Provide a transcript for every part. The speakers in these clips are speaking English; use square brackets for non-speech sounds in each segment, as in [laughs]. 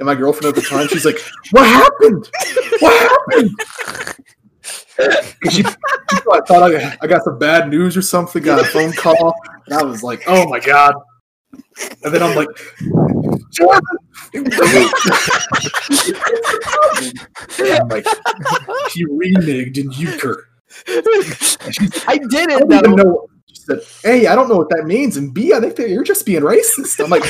And my girlfriend at the time, she's like, "What happened? What happened?" She, she I thought I, I got some bad news or something. Got a phone call, and I was like, "Oh my god!" And then I'm like, "Jordan." I'm like, she reneged in euchre. I did I it don't even know. She said, "A, I don't know what that means," and B, I think that you're just being racist. I'm like,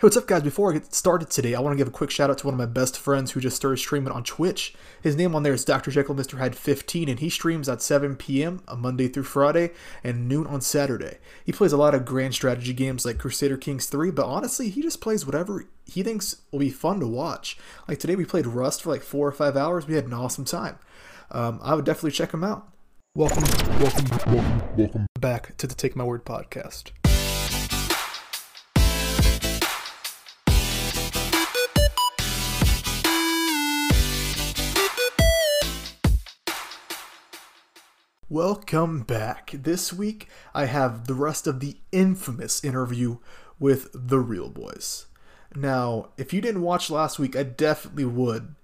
Hey, what's up, guys? Before I get started today, I want to give a quick shout out to one of my best friends who just started streaming on Twitch. His name on there is Dr. Jekyll Mr. Hyde 15, and he streams at 7 p.m. on Monday through Friday and noon on Saturday. He plays a lot of grand strategy games like Crusader Kings 3, but honestly, he just plays whatever he thinks will be fun to watch. Like today, we played Rust for like four or five hours. We had an awesome time. Um, I would definitely check him out. Welcome, welcome, welcome, welcome back to the Take My Word podcast. Welcome back. This week I have the rest of the infamous interview with the Real Boys. Now, if you didn't watch last week, I definitely would.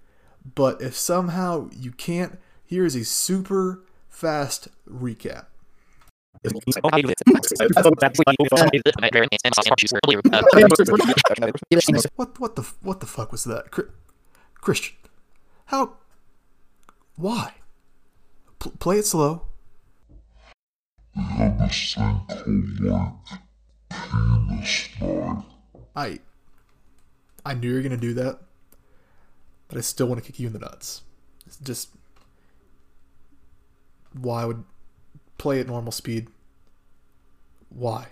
But if somehow you can't, here's a super fast recap. What what the what the fuck was that? Christian. How why? P- play it slow. I I knew you were gonna do that, but I still want to kick you in the nuts. It's just why would play at normal speed? Why?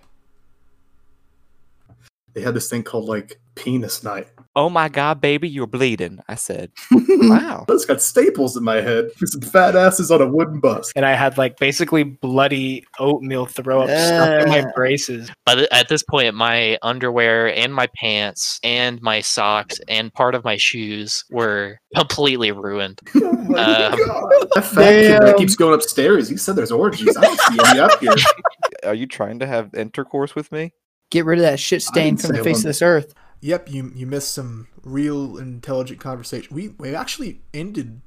They had this thing called like penis night. Oh my god, baby, you're bleeding. I said, [laughs] wow. I just got staples in my head. Some fat asses on a wooden bus. and I had like basically bloody oatmeal throw up stuck in my braces. But at this point, my underwear and my pants and my socks and part of my shoes were completely ruined. [laughs] Oh my Um, God. That fat kid that keeps going upstairs. He said there's orgies. I don't see any up here. [laughs] Are you trying to have intercourse with me? Get rid of that shit stain from the face one. of this earth. Yep, you you missed some real intelligent conversation. We we actually ended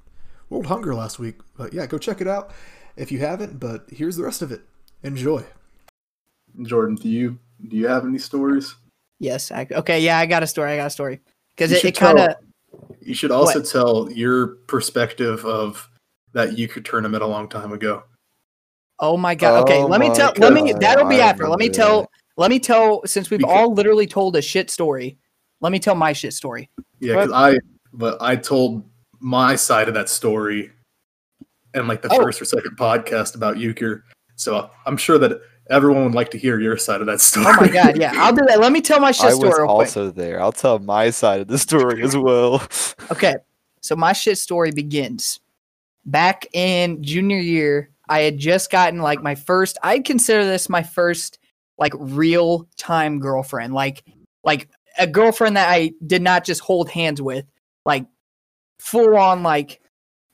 World Hunger last week, but yeah, go check it out if you haven't. But here's the rest of it. Enjoy. Jordan, do you do you have any stories? Yes. I, okay. Yeah, I got a story. I got a story because it, it kind of. You should also What? tell your perspective of that euchre tournament a long time ago. Oh my god. Okay, Oh let me my tell. Let me. That'll be I after. Let me remember tell. That. Let me tell. Since we've Because- all literally told a shit story, let me tell my shit story. Yeah, because I but I told my side of that story and like the Oh. first or second podcast about euchre. So I'm sure that everyone would like to hear your side of that story. Oh my god. Yeah, I'll do that. Let me tell my shit I story was real quick. also there. I'll tell my side of the story as well. [laughs] Okay. So my shit story begins back in junior year. I had just gotten like my first, I'd consider this my first like real time girlfriend. Like, like a girlfriend that I did not just hold hands with, like full on, like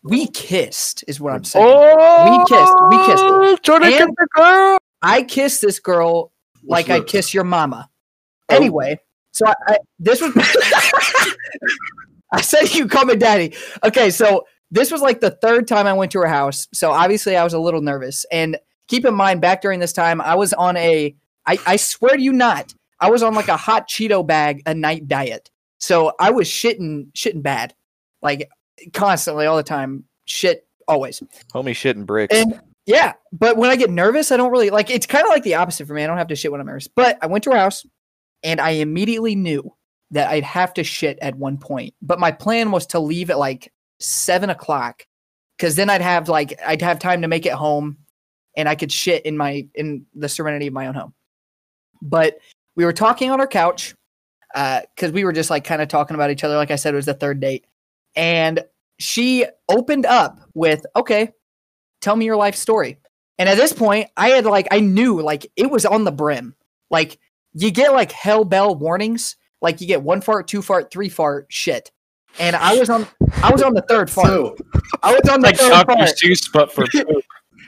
we kissed is what I'm saying. we kissed. We kissed. Oh, Jordan And- kissed the girl. I kissed this girl like I kiss your mama. Oh. Anyway, so I, I this was [laughs] I said you call me daddy. Okay, so this was like the third time I went to her house. So obviously I was a little nervous. And keep in mind, back during this time, I was on a I, I swear to you not, I was on like a hot Cheeto bag a night diet. So I was shitting shitting bad. Like constantly all the time. Shit always. Homie shitting bricks. And yeah, but when I get nervous, I don't really like it's kind of like the opposite for me. I don't have to shit when I'm nervous. But I went to her house and I immediately knew that I'd have to shit at one point. But my plan was to leave at like seven o'clock because then I'd have like I'd have time to make it home and I could shit in my in the serenity of my own home. But we were talking on our couch uh, because we were just like kind of talking about each other. Like I said, it was the third date, and she opened up with, "Okay, tell me your life story." And at this point, I had like I knew like it was on the brim. Like you get like hell bell warnings. Like you get one fart, two fart, three fart, shit. And I was on I was on the third fart. I was on the Like third Dr. fart. Seuss, but for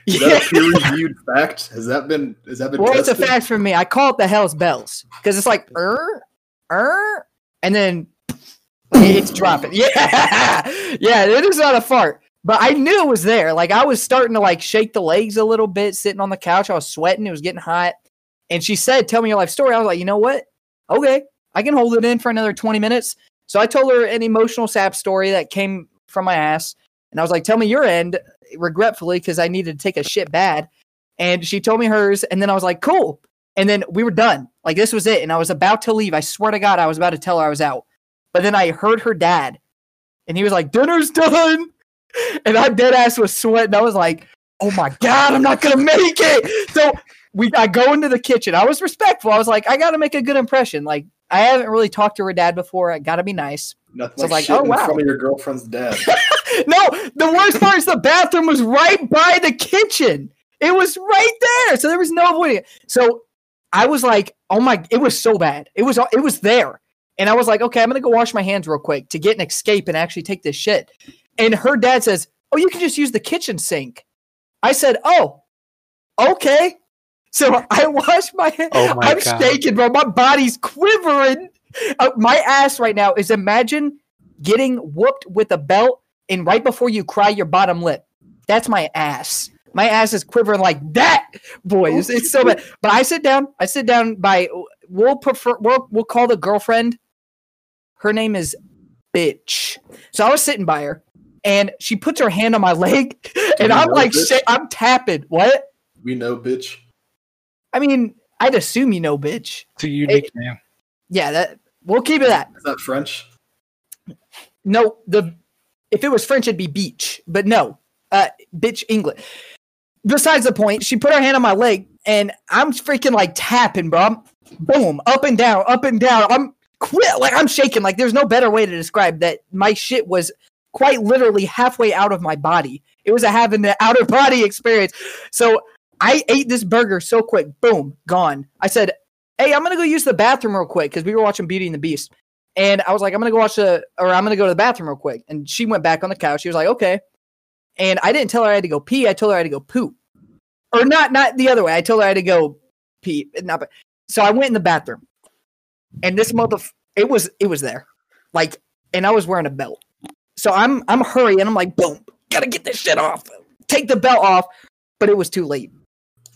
is that a peer reviewed fact? Has that been has that been Well, it's a fact for me. I call it the hell's bells because it's like er, er, and then It's dropping. [laughs] Yeah, yeah. It is not a fart, but I knew it was there. Like I was starting to like shake the legs a little bit, sitting on the couch. I was sweating. It was getting hot, and she said, "Tell me your life story." I was like, "You know what? Okay, I can hold it in for another twenty minutes." So I told her an emotional sap story that came from my ass, and I was like, "Tell me your end," regretfully because I needed to take a shit bad. And she told me hers, and then I was like, "Cool." And then we were done. Like this was it, and I was about to leave. I swear to God, I was about to tell her I was out. But then I heard her dad, and he was like, "Dinner's done," [laughs] and I dead ass was sweating. I was like, "Oh my god, I'm not gonna make it." So we, I go into the kitchen. I was respectful. I was like, "I got to make a good impression." Like I haven't really talked to her dad before. I got to be nice. Nothing So like, like, shit oh, in wow. front of your girlfriend's dad. [laughs] no, the worst part is the bathroom was right by the kitchen. It was right there, so there was no avoiding it. So I was like, "Oh my!" It was so bad. It was it was there, and I was like, "Okay, I'm gonna go wash my hands real quick to get an escape and actually take this shit." And her dad says, "Oh, you can just use the kitchen sink." I said, "Oh, okay." So I washed my hands. Oh my I'm God. shaking, bro. My body's quivering. Uh, my ass right now is imagine getting whooped with a belt and right before you cry your bottom lip. That's my ass. My ass is quivering like that, boys. It's so bad. But I sit down. I sit down by. We'll prefer. We'll we'll call the girlfriend. Her name is bitch. So I was sitting by her, and she puts her hand on my leg, and I'm like, shit, I'm tapping. What? we know, bitch. I mean, I'd assume you know, bitch. It's a unique name. Yeah, that we'll keep it that. Is that French? No, the if it was French, it'd be beach, but no, uh, bitch English. Besides the point, she put her hand on my leg, and I'm freaking like tapping, bro. I'm, boom, up and down, up and down. I'm quit, like I'm shaking. Like there's no better way to describe that. My shit was quite literally halfway out of my body. It was a having the outer [laughs] body experience. So I ate this burger so quick, boom, gone. I said, "Hey, I'm gonna go use the bathroom real quick" because we were watching Beauty and the Beast. And I was like, I'm gonna go watch the, or I'm gonna go to the bathroom real quick. And she went back on the couch. She was like, okay. And I didn't tell her I had to go pee. I told her I had to go poop, or not, not the other way. I told her I had to go pee. Not, but- so I went in the bathroom, and this mother, it was, it was there, like, and I was wearing a belt. So I'm, I'm hurrying. I'm like, boom, gotta get this shit off. Take the belt off, but it was too late.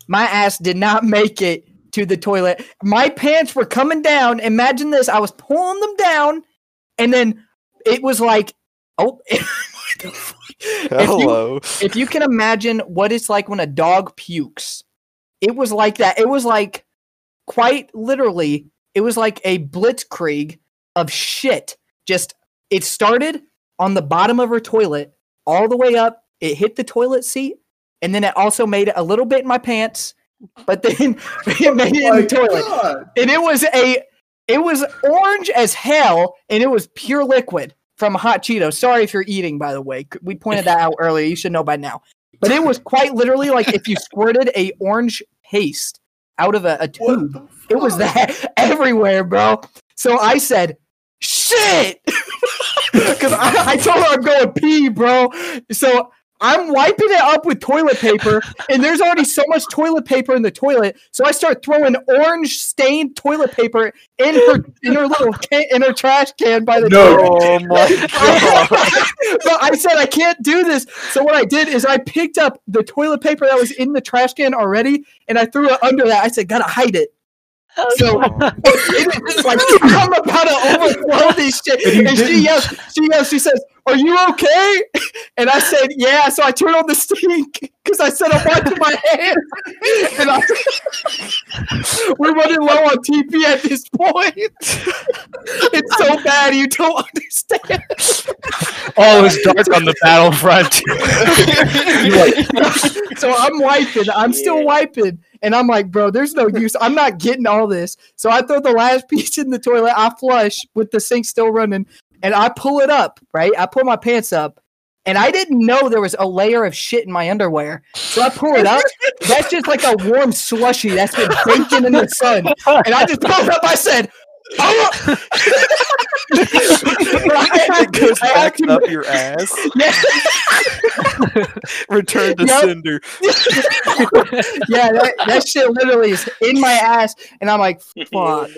My ass did not [laughs] make it to the toilet. My pants were coming down. Imagine this. I was pulling them down, and then it was like, oh, [laughs] fuck? If you- Hello. if you can imagine what it's like when a dog pukes, it was like that. It was like quite literally, it was like a blitzkrieg of shit. Just it started on the bottom of her toilet all the way up. It hit the toilet seat, and then it also made it a little bit in my pants, but then [laughs] it made it in the toilet. God. and it was a it was orange as hell and it was pure liquid from hot cheetos sorry if you're eating by the way. We pointed that out earlier. You should know by now. But it was quite literally like if you [laughs] squirted a orange paste out of a, a tube it was that [laughs] everywhere bro. So i said shit! Because I, I told her i'm going pee bro. So I'm wiping it up with toilet paper, and there's already so much toilet paper in the toilet. So I start throwing orange stained toilet paper in her in her little can, in her trash can by the No. toilet. Oh [laughs] my god. but I said I can't do this. So what I did is I picked up the toilet paper that was in the trash can already, and I threw it under that. I said, "Gotta hide it." So [laughs] it is like [laughs] [laughs] I'm about to overflow this shit. And And she yells, she yells, she says, Are you okay? And I said, Yeah. So I turned on the sink because I said I'm wiping my hands. And I we're running low on TP at this point. it's so bad you don't understand. Oh, it's dark on the battlefront. so I'm wiping. I'm still wiping. And I'm like, bro, there's no use. I'm not getting all this. So I throw the last [laughs] piece in the toilet. I flush with the sink still running. And I pull it up, right? I pull my pants up. And I didn't know there was a layer of shit in my underwear. So I pull it up. That's just like a warm slushy that's been baking in the sun. And I just pulled up. I said, oh! But I- push I back to- up your ass. Yeah. [laughs] Return to Yep. sender. [laughs] yeah, that, that shit literally is in my ass, and I'm like, [laughs] fuck.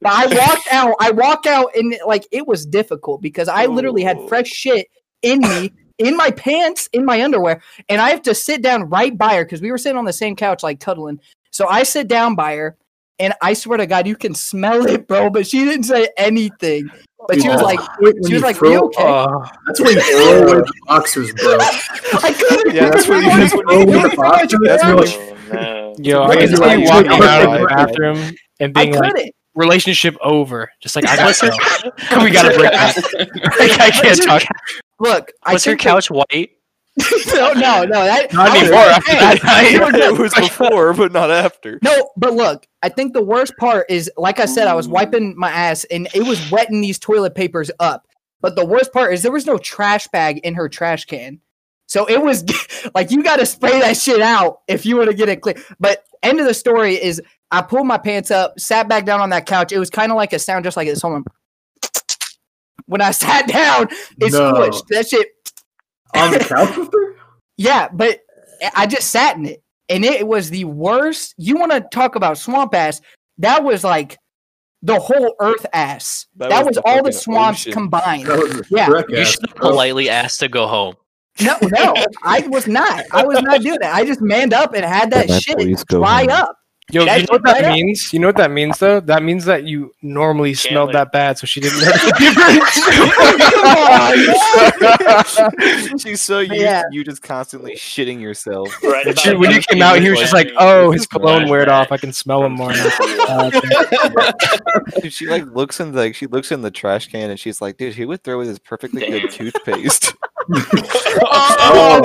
But I walked out. I walk out, and like it was difficult because I literally had Oh. fresh shit in me, in my pants, in my underwear, and I have to sit down right by her because we were sitting on the same couch, like cuddling. So I sit down by her, and I swear to God, you can smell it, bro. But she didn't say anything. But she was Oh, like, she was you like, throw- "You okay?" Oh, [laughs] [laughs] [laughs] That's when you throw away the boxers, bro. I couldn't. Yeah, that's what you- that's what you- It was so much That's damage. what Oh, no. yo, I Right, can you're tell you walking you're out of the like- bathroom and being like, relationship over. Just like I gotta go. we gotta break up. Like, I can't talk. Look, I Was your think that- couch white? [laughs] no, no, no. That, Not I anymore. After that [laughs] night. [laughs] it was before, but not after. No, but look, I think the worst part is, like I said, I was wiping my ass and it was wetting these toilet papers up. But the worst part is there was no trash bag in her trash can. So it was like you got to spray that shit out if you want to get it clear. But end of the story is I pulled my pants up, sat back down on that couch. It was kind of like a sound just like this. Hold on. [tsk] When I sat down, it No. squished. That shit On the couch with her? yeah, but I just sat in it, and it was the worst. You want to talk about swamp ass? That was like the whole earth ass. That That, was was, the all the swamps ocean. combined. That was a Yeah, Shrek You should have politely asked to go home. No, no, I was not. I was not doing that. I just manned up and had that Can shit please dry home? up. Yo, That you know what shit that right means? You know what that means though? That means that you normally smelled wait. that bad, so she didn't [laughs] know the difference. [laughs] [laughs] She's so used Yeah. to you just constantly shitting yourself. Right When about she- when you came out, he was just like, "Oh, his cologne weared off. I can smell him more now." Uh, Dude, she like looks in the like she looks in the trash can and she's like, dude, he would throw away this perfectly Damn. good toothpaste. Oh,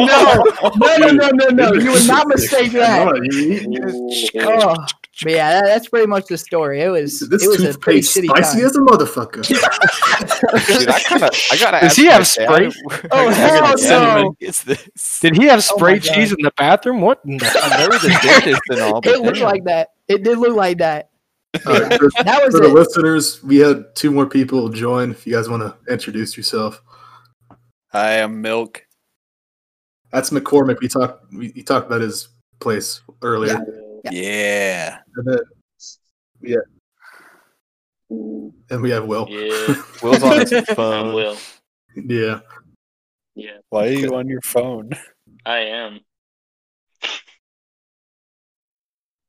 [laughs] oh, no, no, no, no, no, no! You would not mistake that. No, you- you- Oh, but yeah, that, that's pretty much the story. It was This it was a pretty toothpaste shitty spicy time. as a motherfucker. Dude, I kinda I gotta Does he have spray? [laughs] Oh, hell gotta no. a- this. Did he have Oh spray my God. cheese in the bathroom? What? in the- I know he's [laughs] a dentist and all, It looked damn. like that. It did look like that. All right, for, That was for the listeners, we had two more people join. If you guys want to introduce yourself, I am Milk. that's McCormick. We talked. We, we talked about his place earlier. Yeah. Yeah. And then, yeah, and we have Will. Yeah, [laughs] Will's on his [laughs] I phone. will. Yeah, Yeah, Why are you on your phone? I am.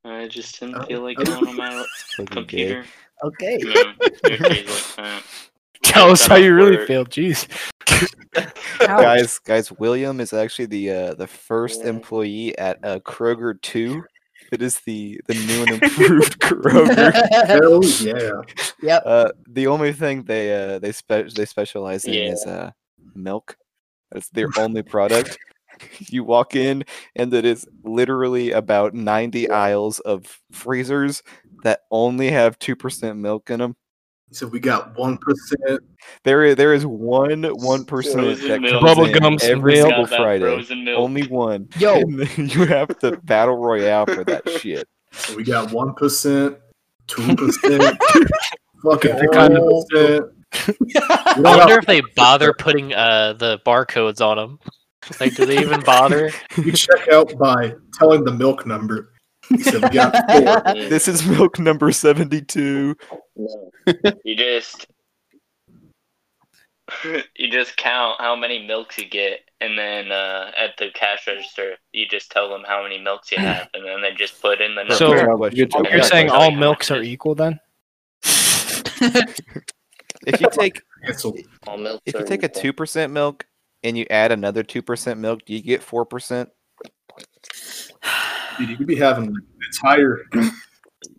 I just didn't Oh, feel like going on my computer. Okay. No, like that. Tell us how you really work. feel. Jeez. [laughs] Ouch. Guys, guys, William is actually the uh, the first employee at uh, Kroger Two. It is the the new and improved [laughs] Kroger. hell yeah. yep. Uh, the only thing they uh, they spe- they specialize in is uh, milk. That's their [laughs] only product. You walk in, and it is literally about ninety aisles of freezers that only have two percent milk in them. So we got one percent. There is there is one one percent Frozen that comes Bubble in gum every milk. single Friday. Only one. Yo. [laughs] You have to battle royale for that [laughs] shit. We got one percent, two [laughs] percent, fucking They're one percent. I wonder if they bother putting uh, the barcodes on them. Like, do they even bother? You check out by telling the milk number. So we got [laughs] four. [laughs] This is milk number seventy-two. No. [laughs] you just you just count how many milks you get and then uh, at the cash register you just tell them how many milks you have and then they just put in the number. So, Good question. You're saying all milks are equal then? If you take all milks if you are take a two percent milk and you add another two percent milk, do you get four percent? Dude, you could be having like, entire. [laughs]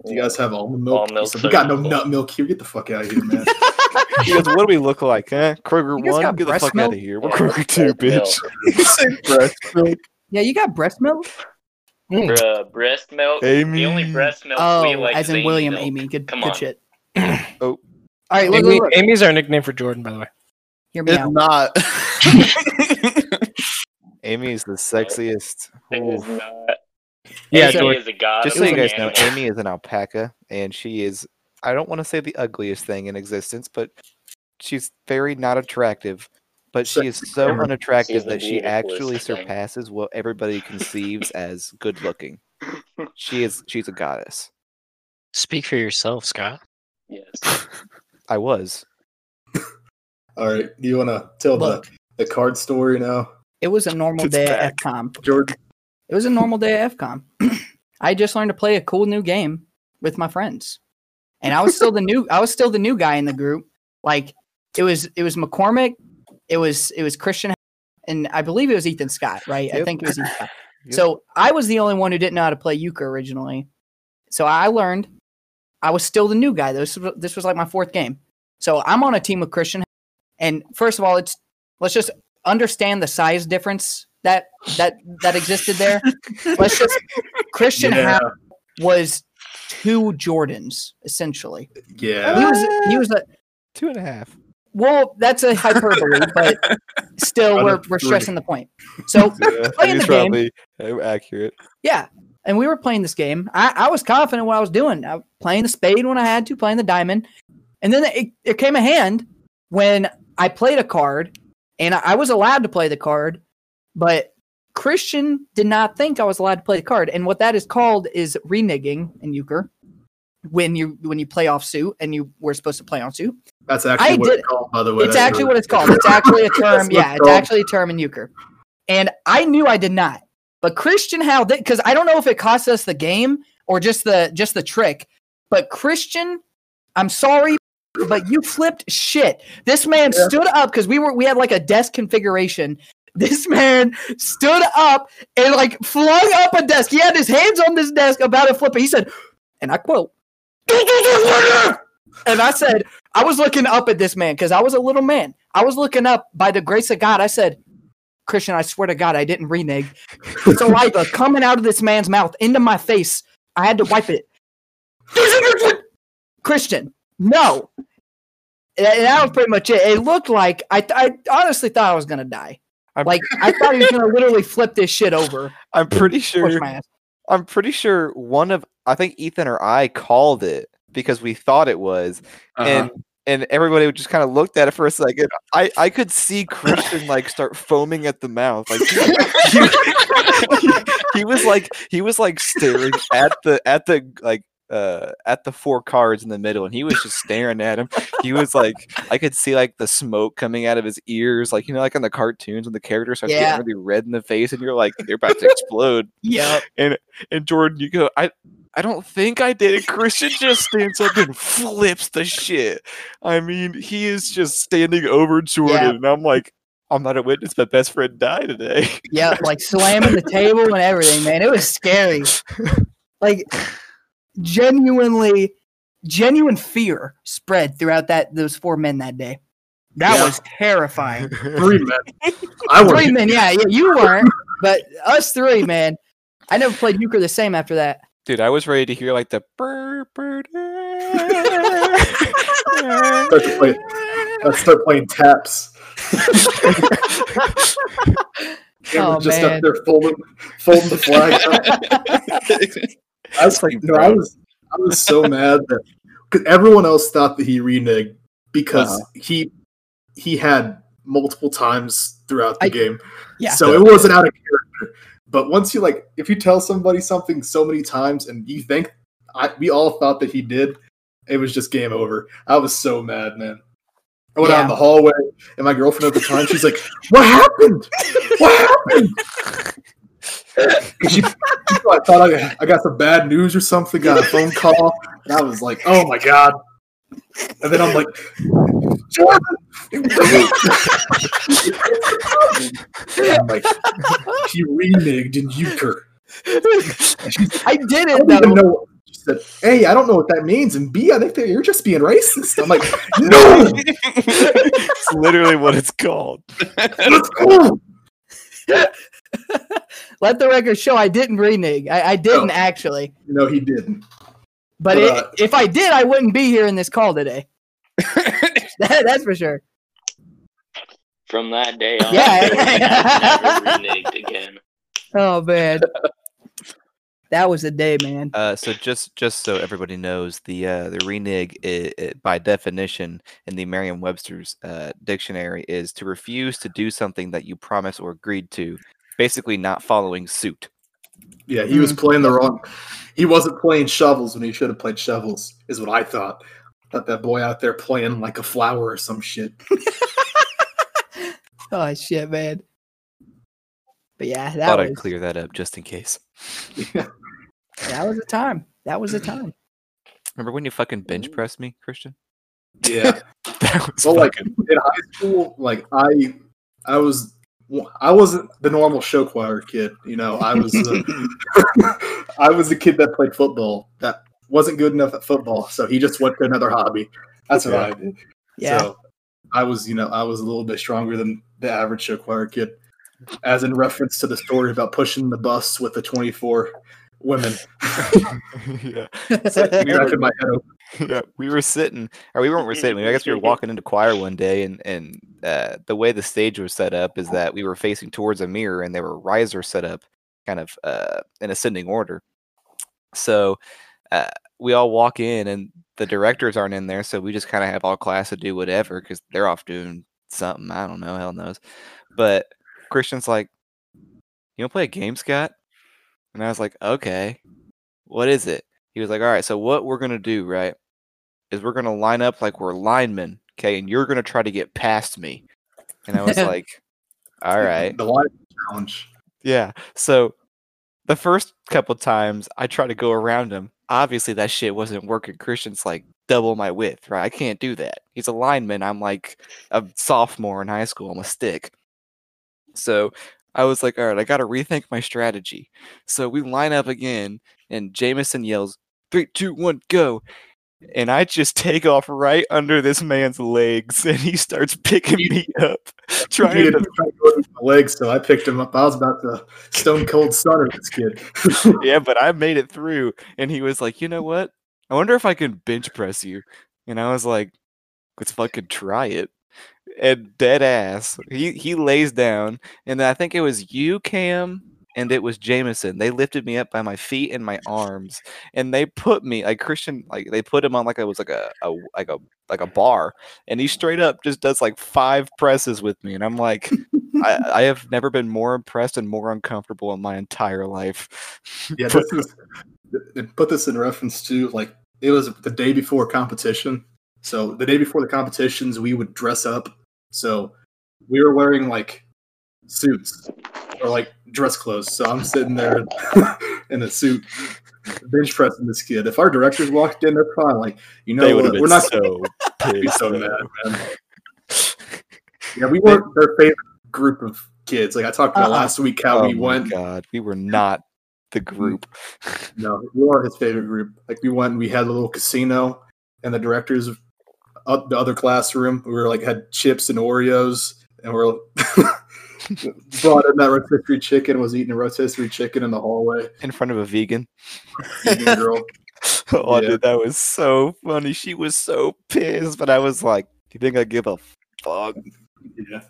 You guys have almond milk. All He milks said, we got no nut milk here. Get the fuck out of here, man. [laughs] He goes, "What do we look like, huh? Kroger You one, got get the breast fuck milk? out of here. We're Yeah, Kroger two, [laughs] breast bitch." milk. yeah, you got breast milk. Mm. Bruh, breast milk. The only Amy. breast milk Oh, we like as in William milk. Amy. Good, Come good on. shit. Oh. [clears throat] All right, look, Amy, look, look. Amy's our nickname for Jordan, by the way. Hear me It's out. not. Amy is the sexiest. It is Ooh. not. Yeah, Amy Jordan. is a god. Just so you the guys know. Amy is an alpaca, and she is. I don't want to say the ugliest thing in existence, but she's very not attractive, but she is so unattractive that she beautiful actually thing. surpasses what everybody conceives as good looking. She is she's a goddess. Speak for yourself, Scott. Yes. [laughs] I was. All right. Do you want to tell Look. the, the card story now, It was a normal day back. at FCOM. Jordan? It was a normal day at FCOM. [clears throat] I just learned to play a cool new game with my friends, and I was still the new. I was still the new guy in the group. Like it was, it was McCormick, it was, it was Christian, and I believe it was Ethan Scott. Right? I think it was Ethan. Scott. [laughs] Yep. So I was the only one who didn't know how to play euchre originally. So I learned. I was still the new guy. This was, this was like my fourth game. So I'm on a team with Christian, and first of all, it's let's just understand the size difference that that that existed there. Let's just Christian Yeah. Howe was two Jordans essentially. Yeah. He was he was a Two and a half. well, that's a hyperbole, but still we're we're stressing the point. So Yeah, Playing the game. probably accurate. yeah, and we were playing this game. I, I was confident what I was doing. I was playing the spade when I had to, playing the diamond, and then it, it came a hand when I played a card, and I, I was allowed to play the card, but Christian did not think I was allowed to play the card, and what that is called is reneging in euchre. When you when you play off suit and you were supposed to play on suit, That's actually I what did- it's called, by the way. it's actually what it's called. It's [laughs] actually a term. yeah, it's called. actually a term in euchre. And I knew I did not, but Christian Howe did because I don't know if it cost us the game or just the just the trick. But Christian, I'm sorry, but you flipped shit. This man Yeah. stood up because we were we had like a desk configuration. This man stood up and like flung up a desk. He had his hands on this desk about to flip it. He said, and I quote, and I said, I was looking up at this man because I was a little man. I was looking up by the grace of God. I said, Christian, I swear to God, I didn't renege. [laughs] Saliva uh, coming out of this man's mouth into my face. I had to wipe it. [laughs] Christian, no. And that was pretty much it. It looked like I, I honestly thought I was gonna die. I'm- Like I thought he was gonna literally flip this shit over, [laughs] I'm pretty sure. I'm pretty sure one of I think Ethan or I called it because we thought it was, Uh-huh. and and everybody just kind of looked at it for a second. I I could see Christian like start foaming at the mouth, like he, he- [laughs] he was like he was like staring at the at the like uh at the four cards in the middle and he was just staring at him he was like i could see like the smoke coming out of his ears like you know like on the cartoons when the character starts Yeah. getting really red in the face and you're like they're about to explode yeah. and and Jordan, you go, I I don't think I did. Christian just stands up and flips the shit. I mean, he is just standing over Jordan, Yeah. and I'm like, I'm not a witness. My best friend died today. Yeah, like slamming the table and everything, man. It was scary. [laughs] Like genuinely, genuine fear spread throughout that those four men that day. That Yeah. was terrifying. [laughs] Three men. I was. three men, yeah, yeah, you weren't, but us three, man. I never played euchre the same after that. Dude, I was ready to hear like the burr, burr, [laughs] Start to play- Let's start playing taps. [laughs] Oh, just man. up there folding, folding the flag. I was like, no, I was, I was so mad that because everyone else thought that he reneged because Uh-huh. he he had multiple times throughout the I- game. Yeah. So it wasn't out of character. But once you like, if you tell somebody something so many times and you think, I, we all thought that he did, it was just game over. I was so mad, man. I went out in the hallway, and my girlfriend at the time, she's like, "What happened? What happened?" [laughs] 'Cause she, she I thought I, I got some bad news or something. Got a phone call, and I was like, "Oh my god!" And then I'm like, "Jordan." I'm like, he reneged in euchre. I did I it don't even though. know. She said, "A, I don't know what that means," and B, I think that you're just being racist. I'm like, "No, it's literally what it's called. let's go." [laughs] Let the record show I didn't renege. I, I didn't actually. No, he didn't. But But, it, uh, if I did, I wouldn't be here in this call today. [laughs] That- that's for sure. From that day on, Yeah. Jordan never [laughs] reneged again. Oh man. That was a day, man. Uh, so just just so everybody knows, the uh, the renege i i by definition in the Merriam-Webster's uh, dictionary is to refuse to do something that you promised or agreed to, basically not following suit. Yeah, he was playing the wrong. He wasn't playing shovels when he should have played shovels. Is what I thought. Thought that boy out there playing like a flower or some shit. [laughs] Oh shit, man. But yeah, that Thought was I'd clear that up just in case. that was a time. That was a [clears throat] time. Remember when you fucking bench Mm. pressed me, Christian? Yeah. [laughs] That was Well, like in high school, like I, I was, I wasn't the normal show choir kid. You know, I was, uh, [laughs] [laughs] I was the kid that played football that wasn't good enough at football, so he just went to another hobby. That's what I did. Yeah. So I was, you know, I was a little bit stronger than the average show choir kid, as in reference to the story about pushing the bus with the twenty-four women. [laughs] yeah. Cracking my head open. Yeah, we were sitting, or we weren't we sitting. I guess we were [laughs] walking into choir one day, and and uh, the way the stage was set up is that we were facing towards a mirror, and there were risers set up, kind of uh, in ascending order. So uh, we all walk in, and the directors aren't in there, so we just kind of have all class to do whatever because they're off doing something. I don't know, hell knows. But Christian's like, "You want to play a game, Scott?" And I was like, "Okay, what is it?" He was like, "All right, so what we're gonna do, right, is we're gonna line up like we're linemen, okay, and you're gonna try to get past me." And I was [laughs] like, "All right, The live challenge. yeah." So the first couple times I tried to go around him. Obviously, that shit wasn't working. Christian's like double my width, right? I can't do that. He's a lineman. I'm like a sophomore in high school. I'm a stick. So I was like, all right, I got to rethink my strategy. So we line up again, and Jamison yells, three, two, one, go. And I just [laughs] take off right under this man's legs, and he starts picking me up, [laughs] trying to. try to go with my legs, so I picked him up. I was about to stone cold stunner this kid. [laughs] Yeah, but I made it through, and he was like, you know what? I wonder if I can bench press you. And I was like, let's fucking try it. And dead ass, he he lays down, and I think it was you, Cam, and it was Jameson. They lifted me up by my feet and my arms, and they put me like Christian, like they put him on like it was like a, a like a like a bar, and he straight up just does like five presses with me, and I'm like, [laughs] I, I have never been more impressed and more uncomfortable in my entire life. [laughs] yeah, this is put this in reference to like it was the day before competition. So the day before the competitions, we would dress up. So we were wearing like suits or like dress clothes. So I'm sitting there [laughs] in a suit, bench pressing this kid. If our directors walked in, they're probably like, you know what, we're not so [laughs] be so mad, man. Yeah, we weren't their favorite group of kids. Like I talked about Uh-uh. last week, how oh we my went. god, we were not the group. No, we weren't his favorite group. Like we went, and we had a little casino, and the directors of uh, the other classroom. We were like had chips and Oreos, and we're [laughs] brought in that rotisserie chicken. Was eating a rotisserie chicken in the hallway. in front of a vegan. Vegan girl. [laughs] oh, Yeah. dude, that was so funny. She was so pissed, but I was like, "Do you think I give a fuck?" Yeah,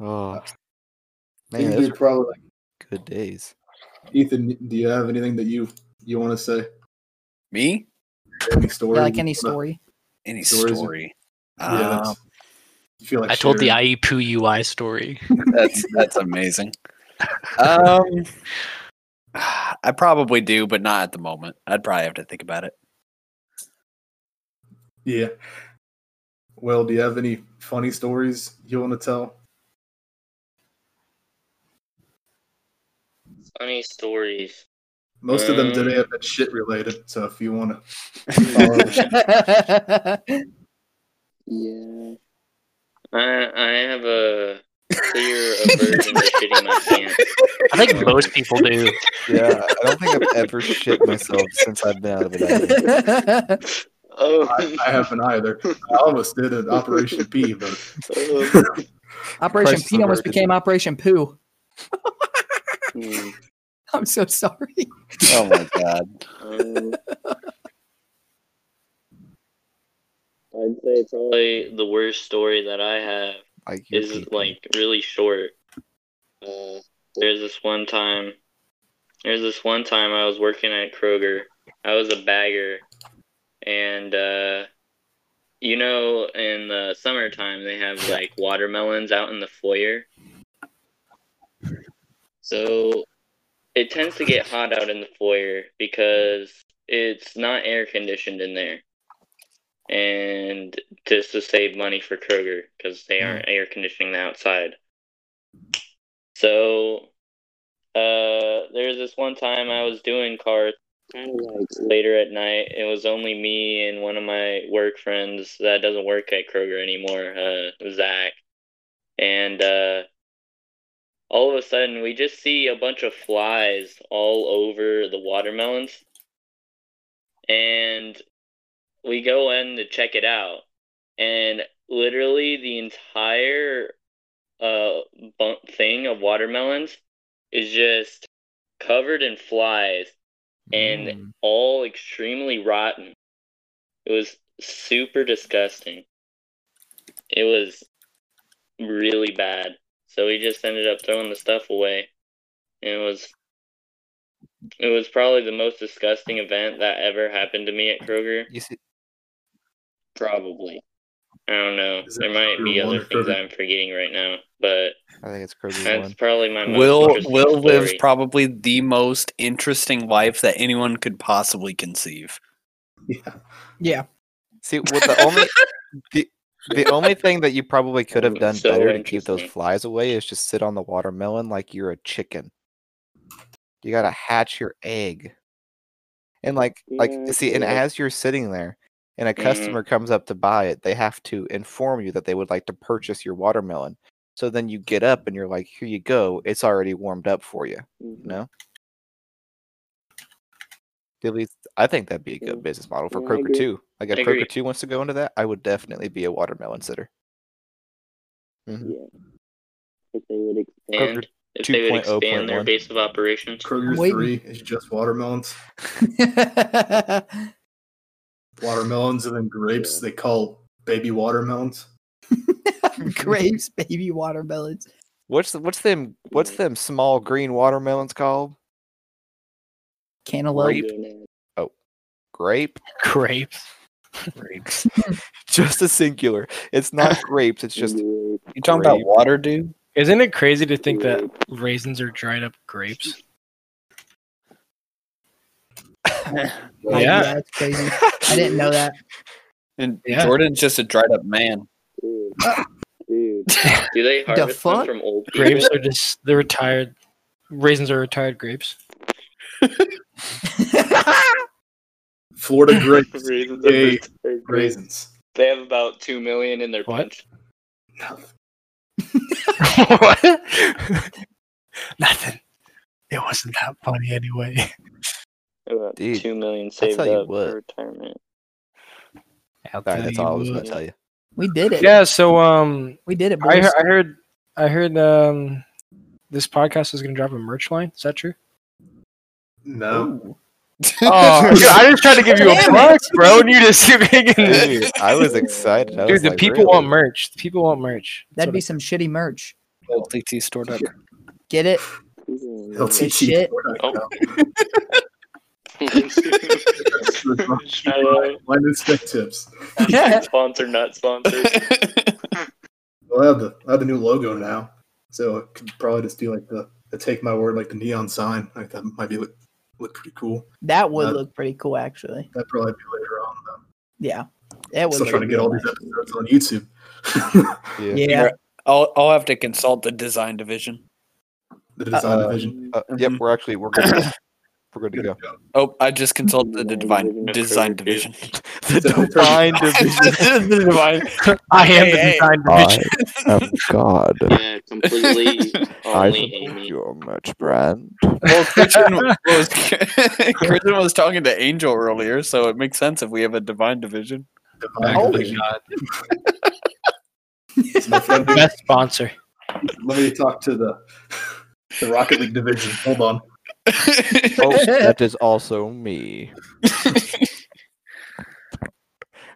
Oh, man, man, those dude, probably. Like, good days. Ethan, do you have anything that you you want to say? Me? Any story? Yeah, like you any wanna- story. Any Stories- story? Yeah, Um, that's, feel like I told the sharing? IE Poo UI story. that's that's amazing. Um, I probably do, but not at the moment. I'd probably have to think about it. Yeah. Well, do you have any funny stories you want to tell? Funny stories. Most of them Um, today have been shit related. So if you want to, [laughs] Yeah. I I have a clear aversion to shitting my pants. I think most people do. Yeah, I don't think I've ever shit myself since I've been out of it. [laughs] Oh, I, I haven't either. I almost did an Operation P, but um, Operation Christ P almost became Operation Poo. hmm, [laughs] I'm so sorry. Oh my god. um, I'd say probably the worst story that I have Like is people. like really short. Uh, there's this one time There's this one time I was working at Kroger. I was a bagger, and uh, you know, in the summertime they have like watermelons out in the foyer. So it tends to get hot out in the foyer because it's not air conditioned in there. And just to save money for Kroger because they aren't air conditioning the outside. So uh there's this one time I was doing carts kind of like later at night. It was only me and one of my work friends that doesn't work at Kroger anymore, uh Zach. And uh all of a sudden we just see a bunch of flies all over the watermelons. And we go in to check it out. And literally the entire uh thing of watermelons is just covered in flies and Mm. all extremely rotten. It was super disgusting. It was really bad so we just ended up throwing the stuff away. And it was it was probably the most disgusting event that ever happened to me at Kroger. You see, Probably. I don't know. There might be other things Kroger? I'm forgetting right now, but I think it's Kroger's that's one. probably my most Will interesting Will lives probably the most interesting life that anyone could possibly conceive. Yeah. Yeah. See, what the only [laughs] the the only thing that you probably could have [laughs] done So better to keep those flies away is just sit on the watermelon like you're a chicken. You gotta hatch your egg. And like like see, and as you're sitting there and a Mhm. customer comes up to buy it, they have to inform you that they would like to purchase your watermelon. So then you get up and you're like, here you go, it's already warmed up for you. You know? At least I think that'd be a good Yeah. business model for Yeah, I Kroger too. Like if I agree. Kroger two wants to go into that, I would definitely be a watermelon sitter. Mhm. Yeah. If they would expand, uh, if they would expand their 2.0.1. base of operations. Kroger Wait. three is just watermelons. [laughs] Watermelons and then grapes they call baby watermelons. [laughs] [laughs] Grapes, baby watermelons. What's the, what's them what's them small green watermelons called? Cantaloupe. Grape? Oh, [laughs] grape? Grapes. Grapes. [laughs] Just a singular. It's not [laughs] grapes, it's just You talking about water, dude? Isn't it crazy to think that raisins are dried up grapes? Like, Yeah. That's crazy. I didn't know that. And Yeah. Jordan's just a dried up man. Dude. Dude. Do they harvest them fuck? from old people? Grapes are just they're retired. Raisins are retired grapes. [laughs] Florida grapes, [laughs] Raisins are are Yay. raisins. They have about two million in their What? punch. what? [laughs] Nothing. It wasn't that funny anyway. About Dude, two million saved up for retirement. I'll All right, that's all I was gonna tell you. we did it. Yeah, so um We did it, I boys. heard I heard I heard um this podcast is gonna drop a merch line. Is that true? No. [laughs] Oh, [laughs] dude, I just tried to give you a Damn [laughs] plug, bro, and you just making Dude, I was excited. I Dude, was the like, people really? want merch. The people want merch. That's That'd what be some shitty merch. LTT stored up. Get it? LTT. shit. Oh. Linus Tech Tips. Sponsor, not sponsored. Well, I have the I have the new logo now, so I could probably just do like the, the take my word like the neon sign. Like that might be look, look pretty cool. That would Uh, look pretty cool, actually. That probably be later on. Though. Yeah. That would Still trying to get all real these episodes on YouTube. [laughs] Yeah. Yeah. I'll I'll have to consult the design division. the design Uh, division. Uh, yep, we're actually we're good. [coughs] to- we're good to go. Oh, I just consulted the divine design division. [laughs] [laughs] The divine [laughs] division. The divine- I am Hey, the hey. design division. am God. Yeah, completely only Amy. your merch brand. Well, Christian was Christian was talking to Angel earlier, so it makes sense if we have a divine division. Divine Oh, division. God. My Best sponsor. let me talk to the the Rocket League division. Hold on. [laughs] Oh, [laughs] that is also me.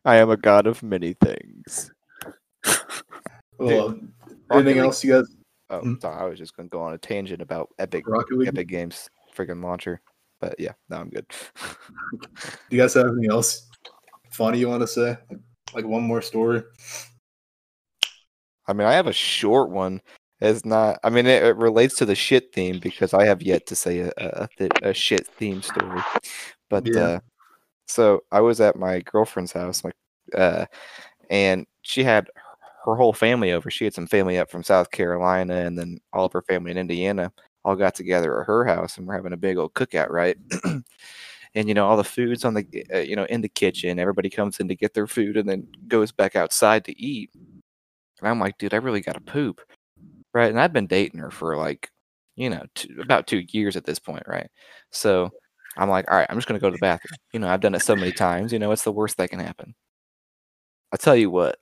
I am a god of many things. Well, Rocket anything League- else you guys? Oh, Hmm. sorry, I was just going to go on a tangent about Epic Epic Games. friggin' launcher. But yeah, no, I'm good. [laughs] Do you guys have anything else funny you want to say? Like, like one more story? I mean, I have a short one. It's not. I mean, it, it relates to the shit theme because I have yet to say a a, a, th- a shit theme story. But Yeah. uh, so I was at my girlfriend's house, like, uh, and she had her whole family over. She had some family up from South Carolina, and then all of her family in Indiana all got together at her house, and we're having a big old cookout, right? [clears throat] and you know, all the food's on the, uh, you know, in the kitchen. Everybody comes in to get their food, and then goes back outside to eat. And I'm like, dude, I really got to poop, right? And I've been dating her for like, you know, two, about two years at this point, right? So I'm like, all right, I'm just gonna go to the bathroom. You know, I've done it so many times. You know, it's the worst that can happen? I tell you what,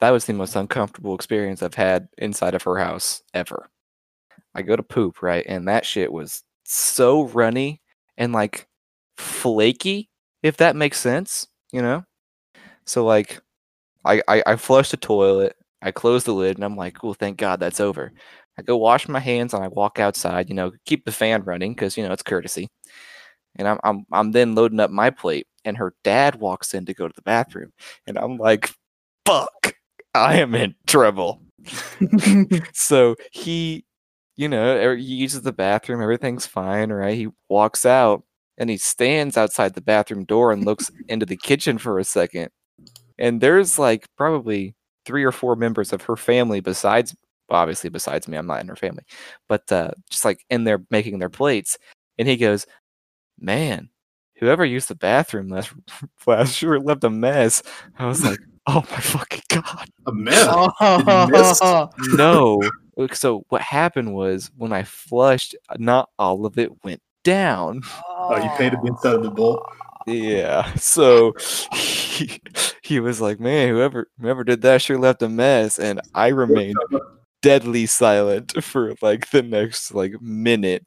that was the most uncomfortable experience I've had inside of her house ever. I go to poop, right, and that shit was so runny and like flaky, if that makes sense. You know, so like, I I, I flushed the toilet. I close the lid and I'm like, cool, thank God that's over. I go wash my hands and I walk outside, you know, keep the fan running because, you know, it's courtesy. And I'm, I'm, I'm then loading up my plate and her dad walks in to go to the bathroom. And I'm like, fuck, I am in trouble. [laughs] so he, you know, he uses the bathroom, everything's fine, right? He walks out and he stands outside the bathroom door and looks into the kitchen for a second. And there's like probably three or four members of her family besides obviously besides me i'm not in her family but uh just like in there making their plates and he goes man whoever used the bathroom last [laughs] last sure left a mess. I was like [laughs] oh my fucking god. A mess. Oh, [laughs] no. So what happened was when i flushed not all of it went down. Oh, you painted the inside of the bowl. Yeah. [laughs] So he, he was like, "Man, whoever whoever did that sure left a mess." And I remained deadly silent [laughs] for like the next like minute,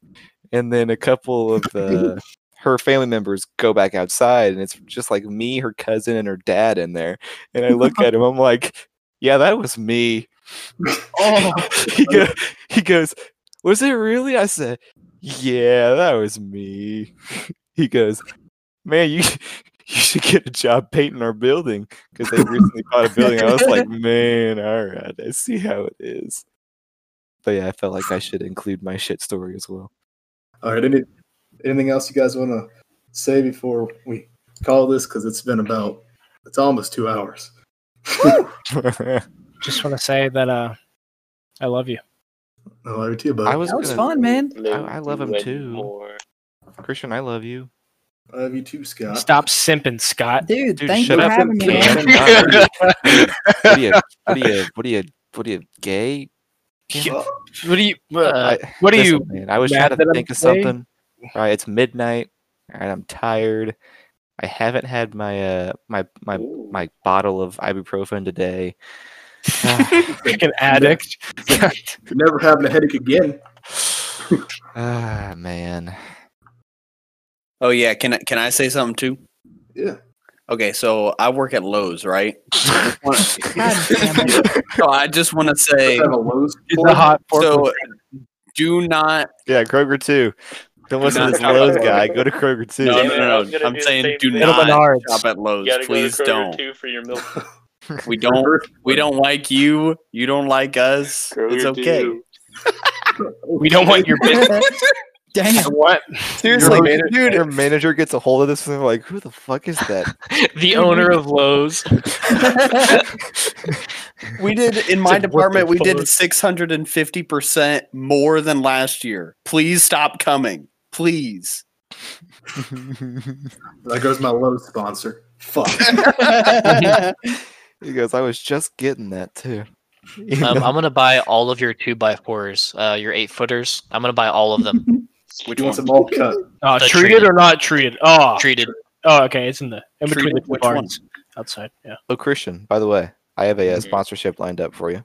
and then a couple of uh, [laughs] her family members go back outside, and it's just like me, her cousin, and her dad in there. And I look at him, I'm like, "Yeah, that was me." oh, he, go, he goes, Was it really? I said, Yeah, that was me. He goes, Man, you [laughs] you should get a job painting our building because they recently bought a building. I was like, [laughs] Man, all right, I see how it is. But yeah, I felt like I should include my shit story as well. All right. Any, anything else you guys want to say before we call this? Because it's been about, it's almost two hours. [laughs] Just want to say that uh, I love you. I love you too, bud. I was that was gonna- fun, man. I- I love him too. more. Christian, I love you. I love you too, Scott. Stop simping, Scott. Dude, Dude, thank you for having me, man. man. [laughs] What are you? What are you? What are you? What are you? Gay? What do you? Uh, I- what do Listen, you? Man, I was mad trying to that I'm think of gay? something. All right, it's midnight. All right, I'm tired. I haven't had my uh my my Ooh. my bottle of ibuprofen today. [laughs] Like an addict. [laughs] Never having a headache again. ah man. Oh yeah, can I can I say something too? Yeah. Okay, so I work at Lowe's, right? [laughs] God damn it. [laughs] so I just want to say, Have Lowe's a hot so do not. Yeah, Kroger too. Don't listen to this Lowe's [laughs] guy. Go to Kroger too. No, no, no. no. I'm do saying do not Menards. shop at Lowe's. Please go to don't. too for your milk. We don't. We don't like you. You don't like us. it's okay. We don't want your business. Damn. what? Seriously, your, manager, dude. your manager gets a hold of this and they're like, "Who the fuck is that?" [laughs] the owner of Lowe's. [laughs] [laughs] We did in my Like, what the department. We did six hundred and fifty percent more than last year. Please stop coming. Please. that goes my Lowe's sponsor. Fuck. he goes, "I was just getting that too." You Um. I'm gonna buy all of your two by fours, uh, your eight footers. I'm gonna buy all of them Which one's one? want some all [laughs] cut? The treated, treated. or not treated? Oh, treated. oh, okay. It's in the in between the two Which one? barns outside. Yeah. Oh, Christian, by the way, I have a, uh Mhm. sponsorship lined up for you.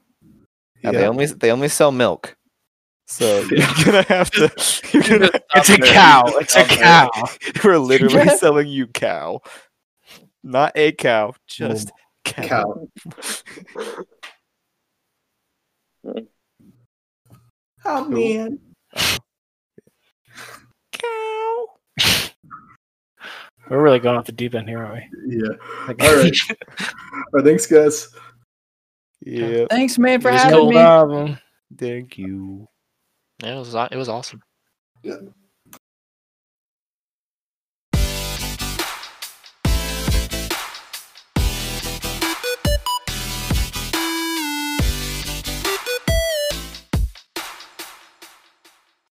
Now, Yeah. They only they only sell milk, so [laughs] you're gonna have to. [laughs] You're gonna. It's a cow. It's a cow. We're literally selling you cow, not a cow, just cow. Cow. Oh man cow. We're really going off the deep end here, aren't we? Yeah. All right. [laughs] All right. Thanks, guys. Yeah. Thanks, man, for There's having no me. Problem. Thank you. It was it was awesome. Yeah.